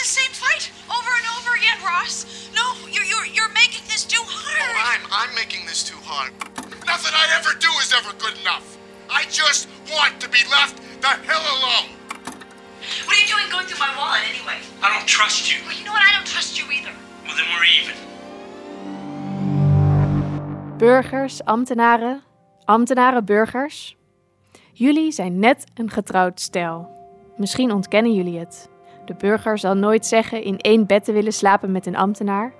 the same fight over and over again, Ross. No, you're you're you're making this too hard. Oh, I'm I'm making this too hard. Nothing I ever do is ever good enough. I just want to be left the hell alone. What are you doing going through my wallet anyway? I don't trust you. Well, you know what? I don't trust you either. Well, then we're even. Burgers, ambtenaren, ambtenaren, burgers. Jullie zijn net een getrouwd stel. Misschien ontkennen jullie het. De burger zal nooit zeggen in één bed te willen slapen met een ambtenaar.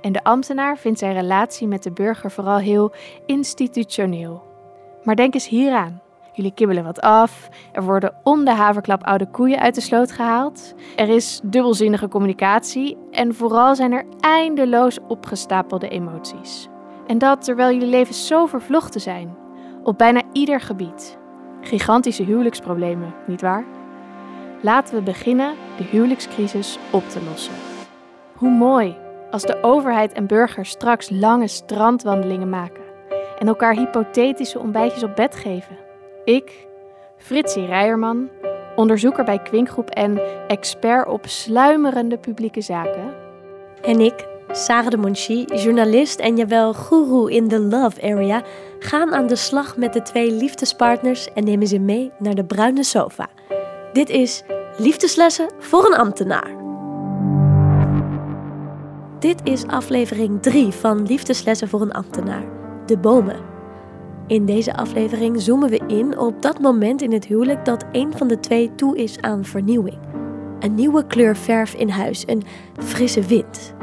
En de ambtenaar vindt zijn relatie met de burger vooral heel institutioneel. Maar denk eens hieraan. Jullie kibbelen wat af, er worden om de haverklap oude koeien uit de sloot gehaald, er is dubbelzinnige communicatie en vooral zijn er eindeloos opgestapelde emoties. En dat terwijl jullie levens zo vervlochten zijn, op bijna ieder gebied. Gigantische huwelijksproblemen, nietwaar? Laten we beginnen de huwelijkscrisis op te lossen. Hoe mooi als de overheid en burgers straks lange strandwandelingen maken en elkaar hypothetische ontbijtjes op bed geven. Ik, Fritsie Rijerman, onderzoeker bij Kwinkgroep en expert op sluimerende publieke zaken. En ik, Sarah de Monchi, journalist en jawel guru in the love area, gaan aan de slag met de twee liefdespartners en nemen ze mee naar de bruine sofa. Dit is Liefdeslessen voor een ambtenaar. Dit is aflevering 3 van Liefdeslessen voor een ambtenaar, de bomen. In deze aflevering zoomen we in op dat moment in het huwelijk dat een van de twee toe is aan vernieuwing. Een nieuwe kleur verf in huis, een frisse wind.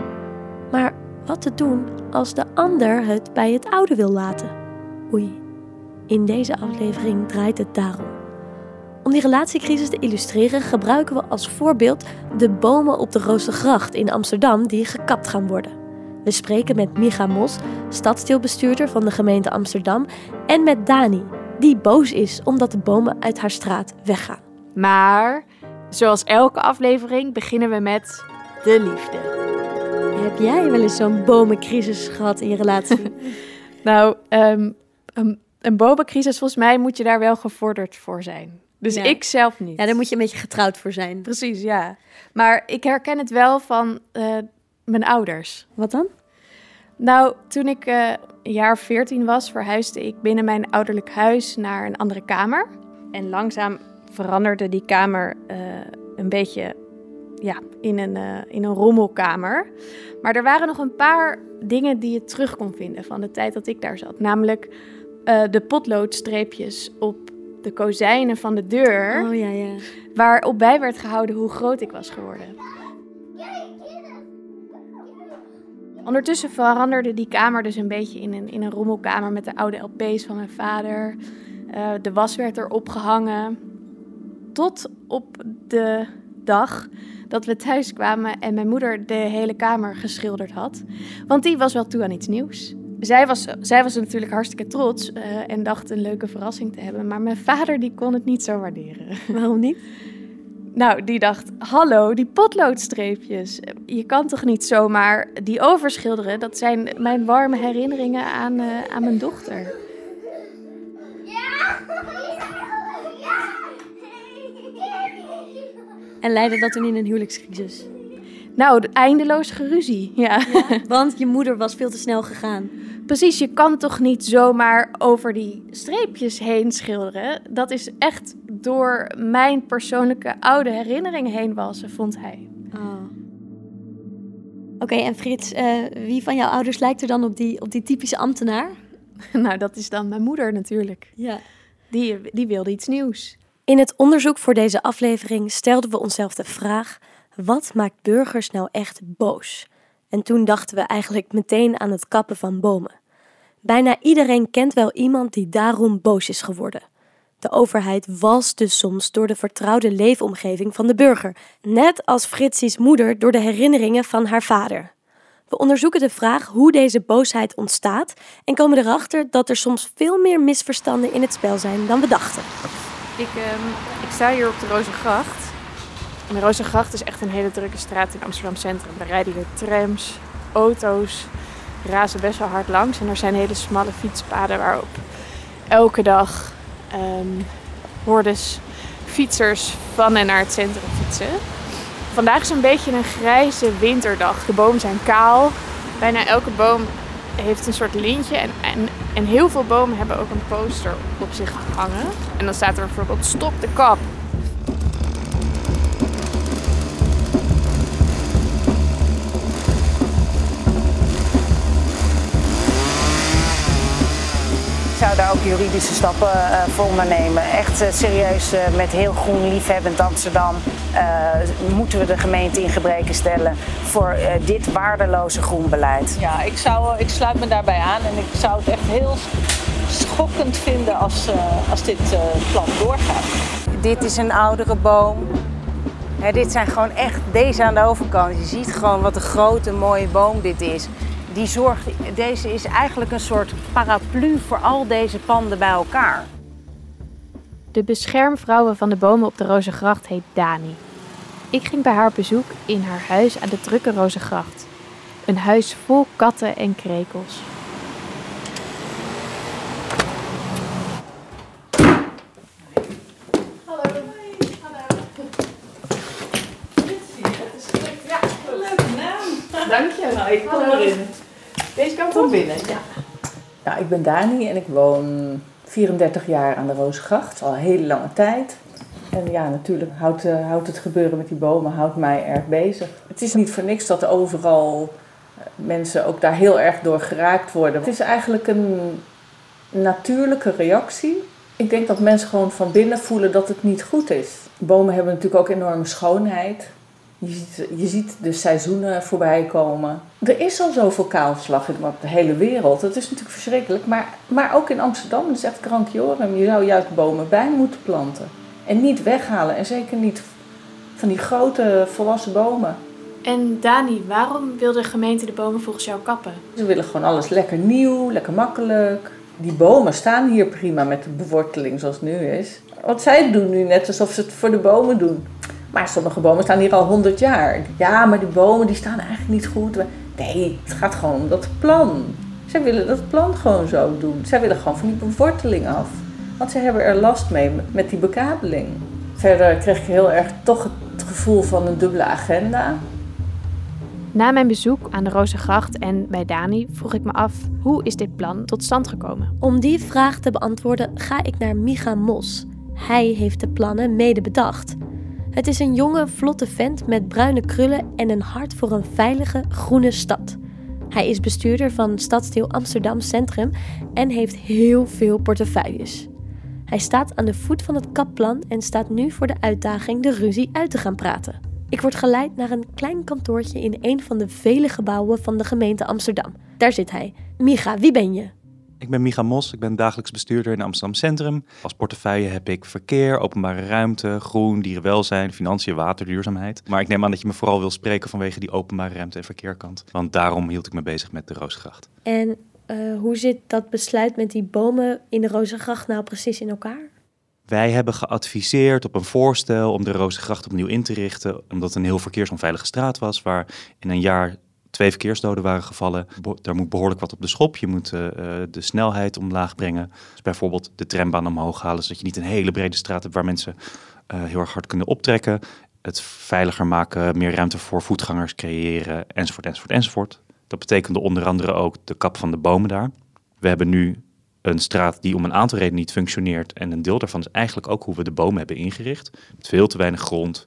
Maar wat te doen als de ander het bij het oude wil laten? Oei, in deze aflevering draait het daarom. Om die relatiecrisis te illustreren gebruiken we als voorbeeld de bomen op de Roostergracht in Amsterdam die gekapt gaan worden. We spreken met Micha Mos, stadsdeelbestuurder van de gemeente Amsterdam, en met Dani, die boos is omdat de bomen uit haar straat weggaan. Maar, zoals elke aflevering, beginnen we met de liefde. Heb jij wel eens zo'n bomencrisis gehad in je relatie? Nou, ehm, een, een bomencrisis, volgens mij moet je daar wel gevorderd voor zijn. Dus Ja. ik zelf niet. ja, daar moet je een beetje getrouwd voor zijn. Precies, ja. Maar ik herken het wel van eh, mijn ouders. Wat dan? Nou, toen ik eh, een jaar of 14 was, verhuisde ik binnen mijn ouderlijk huis naar een andere kamer. En langzaam veranderde die kamer eh, een beetje ja, in, een, in een rommelkamer. Maar er waren nog een paar dingen die je terug kon vinden van de tijd dat ik daar zat. Namelijk de potloodstreepjes op de kozijnen van de deur, Oh ja, ja. waarop bij werd gehouden hoe groot ik was geworden. Ondertussen veranderde die kamer dus een beetje in een, in een rommelkamer met de oude LP's van mijn vader. Eh, de was werd er opgehangen. Tot op de dag dat we thuis kwamen en mijn moeder de hele kamer geschilderd had. Want die was wel toe aan iets nieuws. Zij was, zij was natuurlijk hartstikke trots eh, en dacht een leuke verrassing te hebben. Maar mijn vader die kon het niet zo waarderen. Waarom niet? Nou, die dacht, hallo, die potloodstreepjes. Je kan toch niet zomaar die overschilderen? Dat zijn mijn warme herinneringen aan, eh, aan mijn dochter. En leidde dat toen in een huwelijkscrisis? Nou, de eindeloos geruzie. Ja. Want je moeder was veel te snel gegaan. precies. Je kan toch niet zomaar over die streepjes heen schilderen? Dat is echt door mijn persoonlijke oude herinneringen heen wassen, vond hij. Oh. Oké, en Frits, eh, wie van jouw ouders lijkt er dan op die, op die typische ambtenaar? nou, dat is dan mijn moeder natuurlijk. Ja. Die, die wilde iets nieuws. In het onderzoek voor deze aflevering stelden we onszelf de vraag: wat maakt burgers nou echt boos? En toen dachten we eigenlijk meteen aan het kappen van bomen. Bijna iedereen kent wel iemand die daarom boos is geworden. De overheid walst dus soms door de vertrouwde leefomgeving van de burger, net als Fritsies moeder door de herinneringen van haar vader. We onderzoeken de vraag hoe deze boosheid ontstaat en komen erachter dat er soms veel meer misverstanden in het spel zijn dan we dachten. Ik, ehm, ik sta hier op de Rozengracht. En de Rozengracht is echt een hele drukke straat in Amsterdam Centrum. Daar rijden hier trams, auto's, razen best wel hard langs. En er zijn hele smalle fietspaden waarop elke dag ehm hordes fietsers van en naar het centrum fietsen. Vandaag is een beetje een grijze winterdag. De bomen zijn kaal. Bijna elke boom heeft een soort lintje. En, en, en heel veel bomen hebben ook een poster op zich hangen. En dan staat er bijvoorbeeld stop de kap. Zou daar ook juridische stappen uh, voor ondernemen. Echt uh, serieus uh, met heel groen liefhebbend Amsterdam moeten we de gemeente in gebreken stellen voor dit waardeloze groenbeleid. Ja, ik, zou, ik sluit me daarbij aan en ik zou het echt heel schokkend vinden als, als dit plan doorgaat. Dit is een oudere boom. Hè, dit zijn gewoon echt deze aan de overkant. Je ziet gewoon wat een grote mooie boom dit is die zorgt, deze is eigenlijk een soort paraplu voor al deze panden bij elkaar. De beschermvrouwen van de bomen op de Rozengracht heet Dani. Ik ging bij haar bezoek in haar huis aan de drukke Rozengracht. Een huis vol katten en krekels. Hallo. Hallo. Ja, leuke naam. Dank je. Nou, ik kom erin. Binnen, ja. Nou, ik ben Dani en ik woon 34 jaar aan de Rozengracht, al een hele lange tijd. En ja, natuurlijk houdt, uh, houdt het gebeuren met die bomen houdt mij erg bezig. Het is niet voor niks dat overal mensen ook daar heel erg door geraakt worden. Het is eigenlijk een natuurlijke reactie. Ik denk dat mensen gewoon van binnen voelen dat het niet goed is. Bomen hebben natuurlijk ook enorme schoonheid. Je ziet, je ziet de seizoenen voorbij komen. Er is al zoveel kaalslag in de hele wereld. Dat is natuurlijk verschrikkelijk. Maar, maar ook in Amsterdam, dat is echt krankjorum. Je zou juist bomen bij moeten planten. En niet weghalen. En zeker niet van die grote volwassen bomen. En Dani, waarom wil de gemeente de bomen volgens jou kappen? Ze willen gewoon alles lekker nieuw, lekker makkelijk. Die bomen staan hier prima met de beworteling zoals het nu is. Wat zij doen nu net alsof ze het voor de bomen doen. Maar sommige bomen staan hier al 100 jaar. Ja, maar die bomen die staan eigenlijk niet goed. Nee, het gaat gewoon om dat plan. Zij willen dat plan gewoon zo doen. Zij willen gewoon van die beworteling af. Want ze hebben er last mee met die bekabeling. Verder kreeg ik heel erg toch het gevoel van een dubbele agenda. Na mijn bezoek aan de Rozengracht en bij Dani vroeg ik me af: hoe is dit plan tot stand gekomen? Om die vraag te beantwoorden ga ik naar Micha Mos. Hij heeft de plannen mede bedacht. Het is een jonge, vlotte vent met bruine krullen en een hart voor een veilige, groene stad. Hij is bestuurder van stadsdeel Amsterdam Centrum en heeft heel veel portefeuilles. Hij staat aan de voet van het kapplan en staat nu voor de uitdaging de ruzie uit te gaan praten. Ik word geleid naar een klein kantoortje in een van de vele gebouwen van de gemeente Amsterdam. Daar zit hij. Micha, wie ben je? Ik ben Micha Mos, ik ben dagelijks bestuurder in Amsterdam Centrum. Als portefeuille heb ik verkeer, openbare ruimte, groen, dierenwelzijn, financiën, water, duurzaamheid. Maar ik neem aan dat je me vooral wil spreken vanwege die openbare ruimte en verkeerkant. Want daarom hield ik me bezig met de Rozengracht. En uh, hoe zit dat besluit met die bomen in de Rozengracht nou precies in elkaar? Wij hebben geadviseerd op een voorstel om de Rozengracht opnieuw in te richten, omdat het een heel verkeersonveilige straat was, waar in een jaar twee verkeersdoden waren gevallen. Daar moet behoorlijk wat op de schop. Je moet uh, de snelheid omlaag brengen. Dus bijvoorbeeld de trambaan omhoog halen, zodat je niet een hele brede straat hebt waar mensen uh, heel erg hard kunnen optrekken. Het veiliger maken, meer ruimte voor voetgangers creëren, enzovoort, enzovoort, enzovoort. Dat betekende onder andere ook de kap van de bomen daar. We hebben nu een straat die om een aantal redenen niet functioneert. En een deel daarvan is eigenlijk ook hoe we de bomen hebben ingericht. Met veel te weinig grond,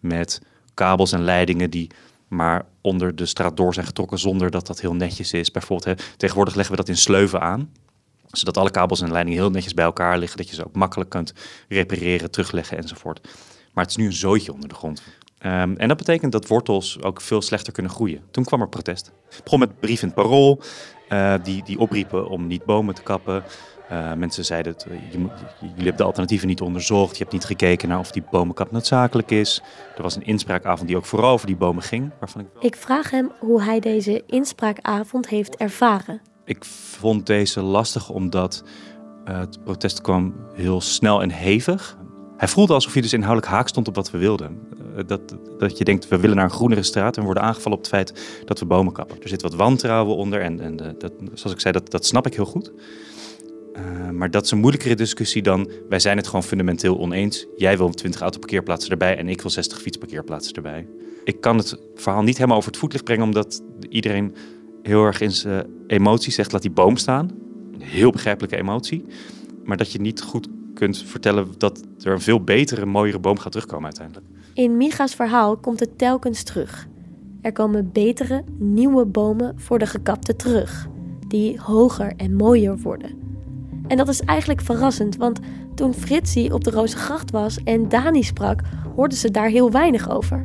met kabels en leidingen die maar onder de straat door zijn getrokken zonder dat dat heel netjes is. Bijvoorbeeld, tegenwoordig leggen we dat in sleuven aan, zodat alle kabels en leidingen heel netjes bij elkaar liggen, dat je ze ook makkelijk kunt repareren, terugleggen enzovoort. Maar het is nu een zootje onder de grond. Um, en dat betekent dat wortels ook veel slechter kunnen groeien. Toen kwam er protest. Begon met brief in het parool, uh, die, die opriepen om niet bomen te kappen. Uh, mensen zeiden, het, je, je, jullie hebben de alternatieven niet onderzocht. Je hebt niet gekeken naar of die bomenkap noodzakelijk is. Er was een inspraakavond die ook vooral over die bomen ging. Waarvan ik... ik vraag hem hoe hij deze inspraakavond heeft ervaren. Ik vond deze lastig omdat uh, het protest kwam heel snel en hevig. Hij voelde alsof hij dus inhoudelijk haak stond op wat we wilden. Dat, dat je denkt, we willen naar een groenere straat en worden aangevallen op het feit dat we bomen kappen. Er zit wat wantrouwen onder en, en dat, zoals ik zei, dat, dat snap ik heel goed. Eh, maar dat is een moeilijkere discussie dan wij zijn het gewoon fundamenteel oneens. Jij wil 20 autoparkeerplaatsen erbij en ik wil 60 fietsparkeerplaatsen erbij. Ik kan het verhaal niet helemaal over het voetlicht brengen, omdat iedereen heel erg in zijn emotie zegt: laat die boom staan. Een heel begrijpelijke emotie. Maar dat je niet goed kunt vertellen dat er een veel betere, mooiere boom gaat terugkomen uiteindelijk. In Micha's verhaal komt het telkens terug. Er komen betere, nieuwe bomen voor de gekapte terug, die hoger en mooier worden. En dat is eigenlijk verrassend, want toen Fritsie op de Rozengracht was en Dani sprak, hoorden ze daar heel weinig over.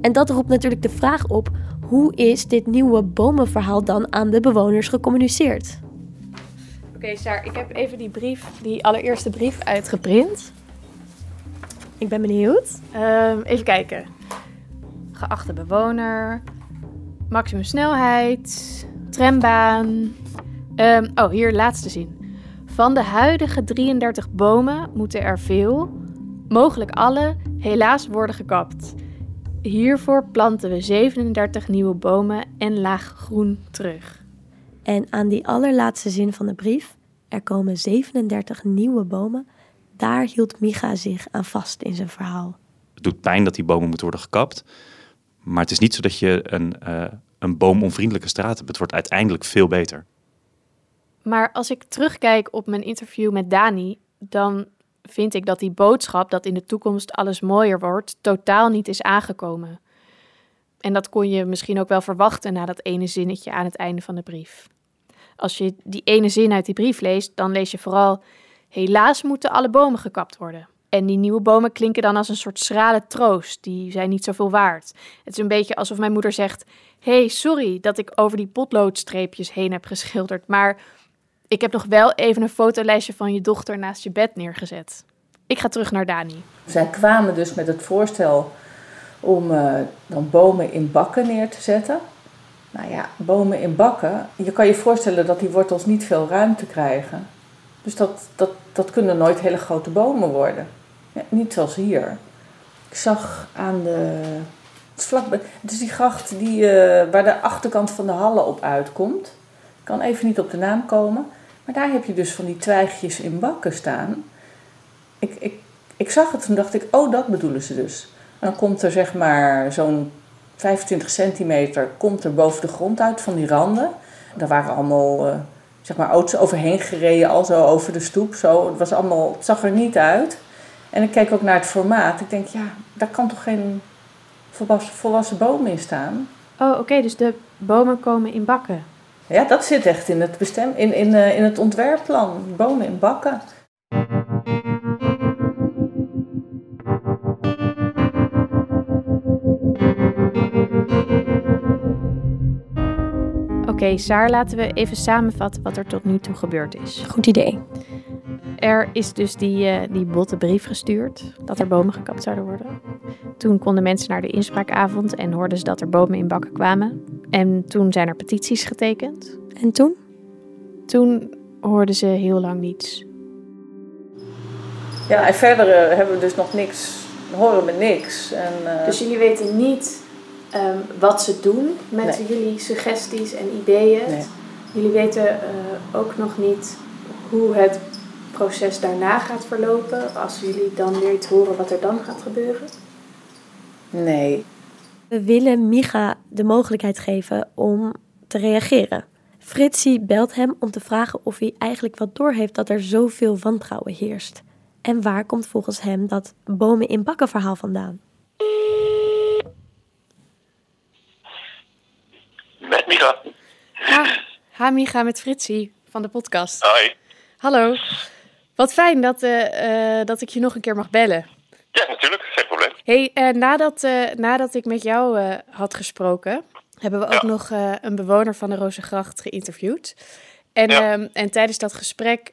En dat roept natuurlijk de vraag op: hoe is dit nieuwe bomenverhaal dan aan de bewoners gecommuniceerd? Oké, Saar, ik heb even die brief, die allereerste brief uitgeprint. Ik ben benieuwd. Ehm, even kijken. Geachte bewoner, maximum snelheid, trambaan. Ehm, oh, hier laatste zin. Van de huidige 33 bomen moeten er veel, mogelijk alle, helaas worden gekapt. Hiervoor planten we 37 nieuwe bomen en laag groen terug. En aan die allerlaatste zin van de brief, er komen 37 nieuwe bomen, daar hield Micha zich aan vast in zijn verhaal. Het doet pijn dat die bomen moeten worden gekapt. Maar het is niet zo dat je een, uh, een boomonvriendelijke straat hebt. Het wordt uiteindelijk veel beter. Maar als ik terugkijk op mijn interview met Dani, dan vind ik dat die boodschap dat in de toekomst alles mooier wordt, totaal niet is aangekomen. En dat kon je misschien ook wel verwachten na dat ene zinnetje aan het einde van de brief. Als je die ene zin uit die brief leest, dan lees je vooral: Helaas moeten alle bomen gekapt worden. En die nieuwe bomen klinken dan als een soort schrale troost, die zijn niet zoveel waard. Het is een beetje alsof mijn moeder zegt: hey, sorry dat ik over die potloodstreepjes heen heb geschilderd, maar ik heb nog wel even een fotolijstje van je dochter naast je bed neergezet. Ik ga terug naar Dani. Zij kwamen dus met het voorstel om uh, dan bomen in bakken neer te zetten. Nou ja, bomen in bakken, je kan je voorstellen dat die wortels niet veel ruimte krijgen. Dus dat, dat, dat kunnen nooit hele grote bomen worden. Niet zoals hier. Ik zag aan de. Het, vlak, het is die gracht die, uh, waar de achterkant van de hallen op uitkomt. Ik kan even niet op de naam komen. Maar daar heb je dus van die twijgjes in bakken staan. Ik, ik, ik zag het en dacht ik, oh, dat bedoelen ze dus. En dan komt er zeg maar zo'n 25 centimeter komt er boven de grond uit van die randen. Daar waren allemaal uh, zeg maar auto's overheen gereden, al zo over de stoep. Zo. Het, was allemaal, zag er niet uit. En ik keek ook naar het formaat. Ik denk, ja, daar kan toch geen volwassen, volwassen boom in staan? Oh, oké, dus de bomen komen in bakken. Ja, dat zit echt in het, bestem, in, in, uh, in het ontwerpplan. Bomen in bakken. Oké, okay, Saar, laten we even samenvatten wat er tot nu toe gebeurd is. Goed idee. Er is dus die, uh, die botte brief gestuurd dat er bomen gekapt zouden worden. Toen konden mensen naar de inspraakavond en hoorden ze dat er bomen in bakken kwamen. En toen zijn er petities getekend. En toen? Toen hoorden ze heel lang niets. Ja, en verder uh, hebben we dus nog niks, horen we niks. En, uh... Dus jullie weten niet um, wat ze doen met nee. jullie suggesties en ideeën. Nee. Jullie weten uh, ook nog niet hoe het proces daarna gaat verlopen. Als jullie dan weer iets horen wat er dan gaat gebeuren. Nee. We willen Micha de mogelijkheid geven om te reageren. Fritsie belt hem om te vragen of hij eigenlijk wat doorheeft dat er zoveel wantrouwen heerst. En waar komt volgens hem dat bomen in bakken verhaal vandaan? Met Micha. Ha, ha Micha, met Fritsie van de podcast. Hoi. Hallo. Wat fijn dat, uh, uh, dat ik je nog een keer mag bellen. Ja, natuurlijk. Geen probleem. hey, uh, nadat, nadat ik met jou had gesproken, hebben we ook nog een bewoner van de Rozengracht geïnterviewd. En, ja. um, en tijdens dat gesprek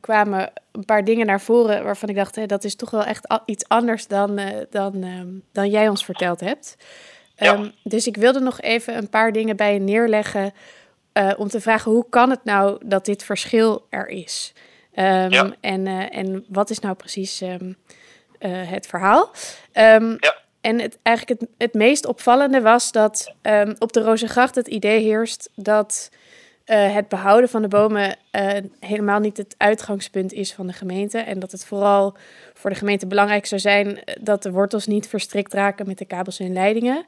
kwamen een paar dingen naar voren waarvan ik dacht, hé, dat is toch wel echt iets anders dan, dan, um, dan jij ons verteld hebt. Ja. Um, dus ik wilde nog even een paar dingen bij je neerleggen om te vragen, hoe kan het nou dat dit verschil er is? ja. en, en wat is nou precies het verhaal? ja. En het, eigenlijk het, het meest opvallende was dat um, op de Rozengracht het idee heerst dat eh, het behouden van de bomen eh, helemaal niet het uitgangspunt is van de gemeente. En dat het vooral voor de gemeente belangrijk zou zijn eh, dat de wortels niet verstrikt raken met de kabels en leidingen.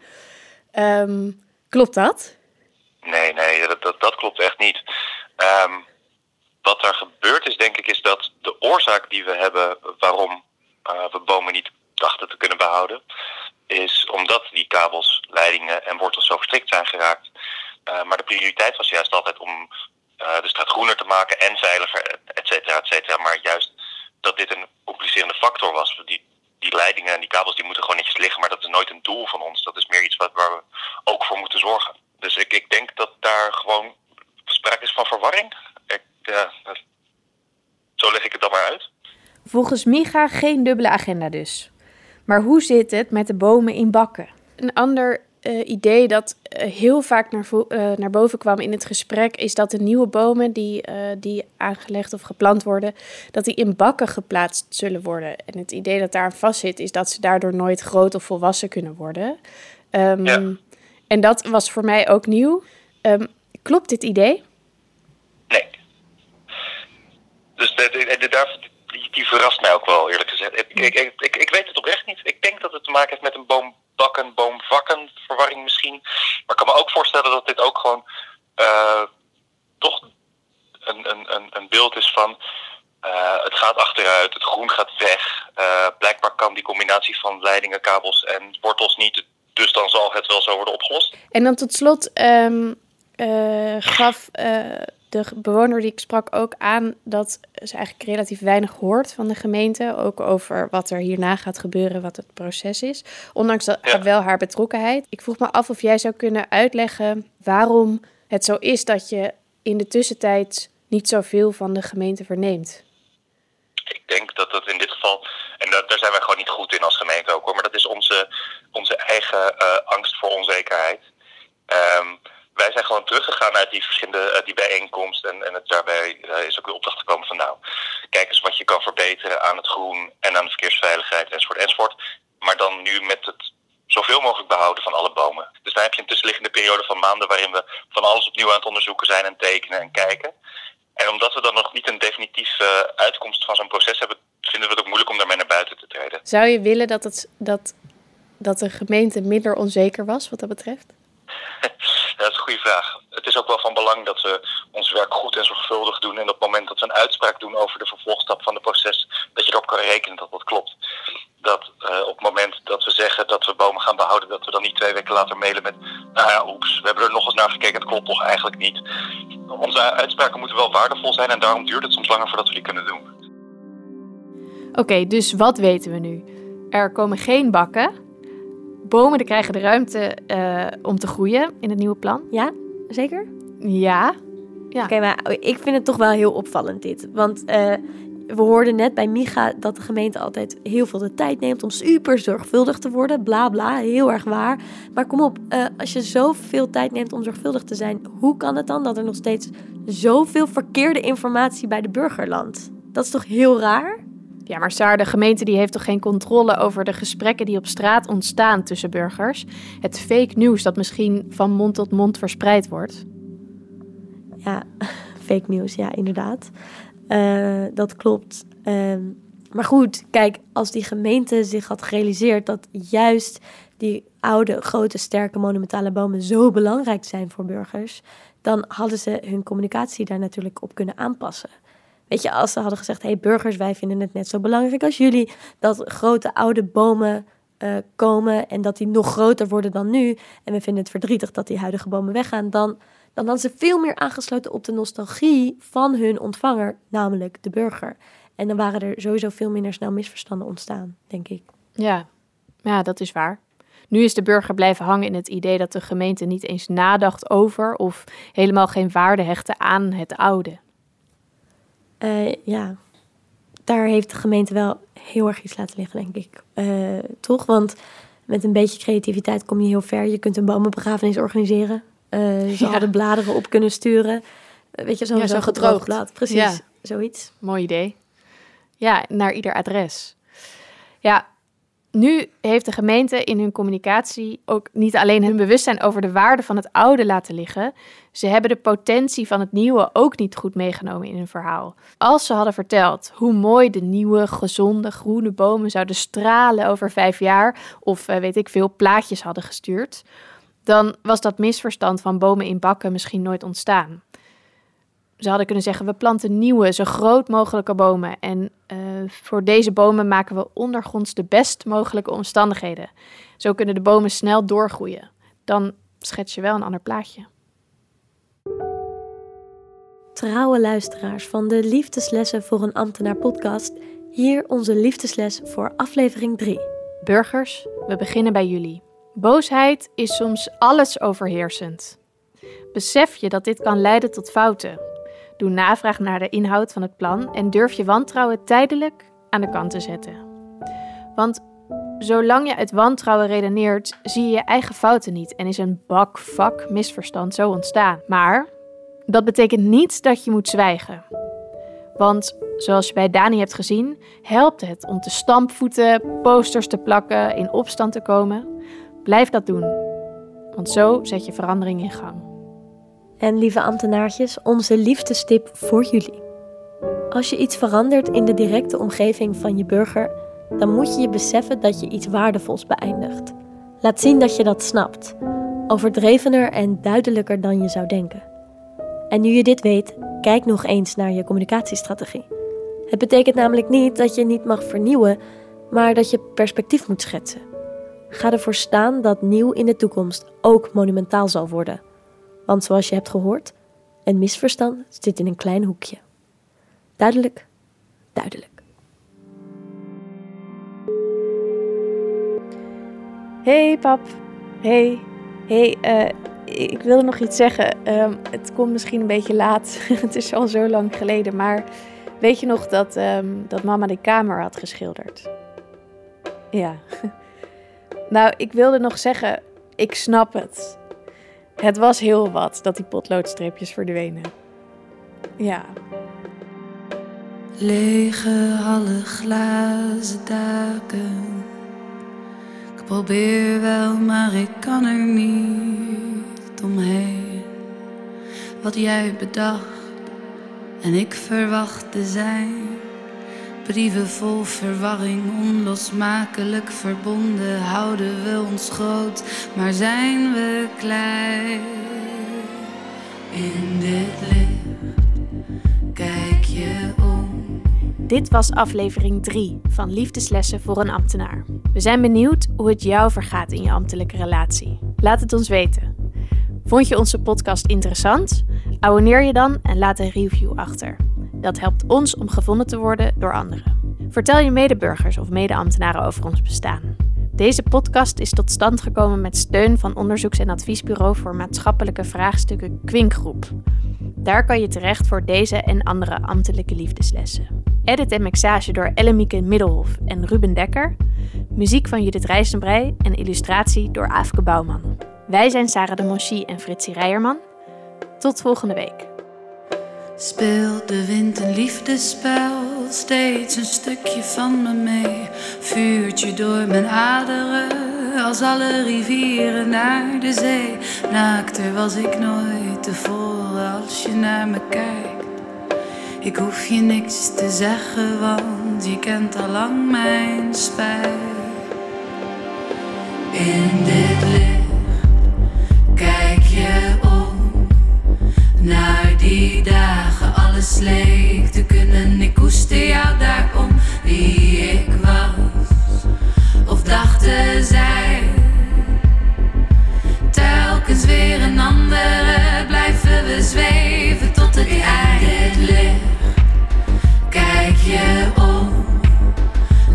Ehm, klopt dat? Nee, nee, dat, dat, dat klopt echt niet. Ehm, wat er gebeurd is, denk ik, is dat de oorzaak die we hebben waarom we bomen niet dachten te kunnen behouden, is omdat die kabels, leidingen en wortels zo verstrikt zijn geraakt. Uh, maar de prioriteit was juist altijd om uh, de straat groener te maken en veiliger, et cetera, et cetera. Maar juist dat dit een complicerende factor was. Die, die leidingen en die kabels die moeten gewoon netjes liggen, maar dat is nooit een doel van ons. Dat is meer iets wat, waar we ook voor moeten zorgen. Dus ik, ik denk dat daar gewoon sprake is van verwarring. Ik, zo leg ik het dan maar uit. Volgens Micha geen dubbele agenda dus. Maar hoe zit het met de bomen in bakken? Een ander uh, idee dat uh, heel vaak naar, uh, naar, boven kwam in het gesprek is dat de nieuwe bomen die, die aangelegd of geplant worden, dat die in bakken geplaatst zullen worden. En het idee dat daar vast zit is dat ze daardoor nooit groot of volwassen kunnen worden. Um, ja. En dat was voor mij ook nieuw. Um, klopt dit idee? Nee. Dus de, de, de, die, verrast mij ook wel, eerlijk gezegd. Ik, ik, ik, ik, weet het oprecht niet. Ik denk dat het te maken heeft met een boombakken, boomvakken verwarring misschien. Maar ik kan me ook voorstellen dat dit ook gewoon uh, toch een, een, een, een beeld is van... Uh, het gaat achteruit, het groen gaat weg. Uh, blijkbaar kan die combinatie van leidingen, kabels en wortels niet. Dus dan zal het wel zo worden opgelost. En dan tot slot uh, gaf de bewoner die ik sprak ook aan dat ze eigenlijk relatief weinig hoort van de gemeente. Ook over wat er hierna gaat gebeuren, wat het proces is. Ondanks dat ja. wel haar betrokkenheid. Ik vroeg me af of jij zou kunnen uitleggen waarom het zo is dat je in de tussentijd niet zoveel van de gemeente verneemt. Ik denk dat dat in dit geval, en dat, daar zijn wij gewoon niet goed in als gemeente ook hoor, maar dat is onze, onze eigen uh, angst voor onzekerheid. Um, wij zijn gewoon teruggegaan uit die verschillende uh, die bijeenkomst. En, en het, daarbij uh, is ook de opdracht gekomen van nou, kijk eens wat je kan verbeteren aan het groen en aan de verkeersveiligheid enzovoort enzovoort. Maar dan nu met het zoveel mogelijk behouden van alle bomen. Dus dan heb je een tussenliggende periode van maanden waarin we van alles opnieuw aan het onderzoeken zijn en tekenen en kijken. En omdat we dan nog niet een definitieve uitkomst van zo'n proces hebben, vinden we het ook moeilijk om daarmee naar buiten te treden. Zou je willen dat, het, dat, dat de gemeente minder onzeker was wat dat betreft? Dat is een goede vraag. Het is ook wel van belang dat we ons werk goed en zorgvuldig doen. En op het moment dat we een uitspraak doen over de vervolgstap van het proces, dat je erop kan rekenen dat dat klopt. Dat uh, op het moment dat we zeggen dat we bomen gaan behouden, dat we dan niet twee weken later mailen met, nou ja, oeps, we hebben er nog eens naar gekeken, het klopt toch eigenlijk niet. Onze uitspraken moeten wel waardevol zijn en daarom duurt het soms langer voordat we die kunnen doen. Oké, dus wat weten we nu? Er komen geen bakken, bomen die krijgen de ruimte uh, om te groeien in het nieuwe plan. Ja, zeker? Ja. ja. Oké, okay, maar ik vind het toch wel heel opvallend dit. Want uh, we hoorden net bij Micha dat de gemeente altijd heel veel de tijd neemt om super zorgvuldig te worden. Bla bla, heel erg waar. Maar kom op, uh, als je zoveel tijd neemt om zorgvuldig te zijn, hoe kan het dan dat er nog steeds zoveel verkeerde informatie bij de burger landt? Dat is toch heel raar? Ja, maar Saar, de gemeente die heeft toch geen controle over de gesprekken die op straat ontstaan tussen burgers? Het fake nieuws dat misschien van mond tot mond verspreid wordt? Ja, fake nieuws, ja, inderdaad. Uh, dat klopt. Uh, maar goed, kijk, als die gemeente zich had gerealiseerd dat juist die oude, grote, sterke, monumentale bomen zo belangrijk zijn voor burgers, dan hadden ze hun communicatie daar natuurlijk op kunnen aanpassen. Weet je, als ze hadden gezegd: hey, burgers, wij vinden het net zo belangrijk als jullie dat grote oude bomen uh, komen en dat die nog groter worden dan nu. En we vinden het verdrietig dat die huidige bomen weggaan. Dan, dan hadden ze veel meer aangesloten op de nostalgie van hun ontvanger, namelijk de burger. En dan waren er sowieso veel minder snel misverstanden ontstaan, denk ik. Ja, ja dat is waar. Nu is de burger blijven hangen in het idee dat de gemeente niet eens nadacht over of helemaal geen waarde hechtte aan het oude. Uh, ja, daar heeft de gemeente wel heel erg iets laten liggen, denk ik. Uh, toch? Want met een beetje creativiteit kom je heel ver. Je kunt een bomenbegrafenis organiseren. Uh, ze ja. hadden bladeren op kunnen sturen. weet je, zo'n ja, zo gedroogd blad. Precies, ja. zoiets. Mooi idee. Ja, naar ieder adres. Ja, Nu heeft de gemeente in hun communicatie ook niet alleen hun bewustzijn over de waarde van het oude laten liggen, ze hebben de potentie van het nieuwe ook niet goed meegenomen in hun verhaal. Als ze hadden verteld hoe mooi de nieuwe, gezonde, groene bomen zouden stralen over vijf jaar, of eh, weet ik veel, plaatjes hadden gestuurd, dan was dat misverstand van bomen in bakken misschien nooit ontstaan. Ze hadden kunnen zeggen: we planten nieuwe, zo groot mogelijke bomen. En uh, voor deze bomen maken we ondergronds de best mogelijke omstandigheden. Zo kunnen de bomen snel doorgroeien. Dan schets je wel een ander plaatje. Trouwe luisteraars van de Liefdeslessen voor een ambtenaar podcast. Hier onze liefdesles voor aflevering 3. Burgers, we beginnen bij jullie. Boosheid is soms alles overheersend. Besef je dat dit kan leiden tot fouten? Doe navraag naar de inhoud van het plan en durf je wantrouwen tijdelijk aan de kant te zetten. Want zolang je uit wantrouwen redeneert, zie je je eigen fouten niet en is een bakvak misverstand zo ontstaan. Maar dat betekent niet dat je moet zwijgen. Want zoals je bij Dani hebt gezien, helpt het om te stampvoeten, posters te plakken, in opstand te komen. Blijf dat doen, want zo zet je verandering in gang. En lieve ambtenaartjes, onze liefdestip voor jullie. Als je iets verandert in de directe omgeving van je burger, dan moet je je beseffen dat je iets waardevols beëindigt. Laat zien dat je dat snapt. Overdrevener en duidelijker dan je zou denken. En nu je dit weet, kijk nog eens naar je communicatiestrategie. Het betekent namelijk niet dat je niet mag vernieuwen, maar dat je perspectief moet schetsen. Ga ervoor staan dat nieuw in de toekomst ook monumentaal zal worden. Want zoals je hebt gehoord, een misverstand zit in een klein hoekje. Duidelijk, duidelijk. Hey pap, hey, hey, uh, ik wilde nog iets zeggen. Uh, het komt misschien een beetje laat, het is al zo lang geleden, maar weet je nog dat, um, dat mama de kamer had geschilderd? Ja. nou, ik wilde nog zeggen, ik snap het. Het was heel wat dat die potloodstreepjes verdwenen. Ja. Lege hallen, glazen daken. Ik probeer wel, maar ik kan er niet omheen. Wat jij bedacht en ik verwachtte zijn. Brieven vol verwarring, onlosmakelijk verbonden. Houden we ons groot, maar zijn we klein? In dit licht kijk je om. Dit was aflevering 3 van Liefdeslessen voor een ambtenaar. We zijn benieuwd hoe het jou vergaat in je ambtelijke relatie. Laat het ons weten. Vond je onze podcast interessant? Abonneer je dan en laat een review achter. Dat helpt ons om gevonden te worden door anderen. Vertel je medeburgers of medeambtenaren over ons bestaan. Deze podcast is tot stand gekomen met steun van onderzoeks- en adviesbureau voor maatschappelijke vraagstukken Kwinkgroep. Daar kan je terecht voor deze en andere ambtelijke liefdeslessen. Edit en mixage door Ellemieke Middelhof en Ruben Dekker. Muziek van Judith Rijstenbrei en illustratie door Aafke Bouwman. Wij zijn Sarah de Monchy en Fritsie Rijerman. Tot volgende week. Speelt de wind een liefdespel, steeds een stukje van me mee. Vuurt je door mijn aderen, als alle rivieren naar de zee. Naakter was ik nooit tevoren als je naar me kijkt. Ik hoef je niks te zeggen, want je kent al lang mijn spijt. In dit licht kijk je naar die dagen, alles leek te kunnen. Ik koeste jou daarom wie ik was. Of dachten zij, telkens weer een andere. Blijven we zweven tot het einde ligt. Kijk je om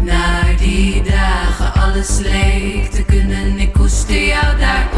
naar die dagen, alles leek te kunnen. Ik koeste jou daarom.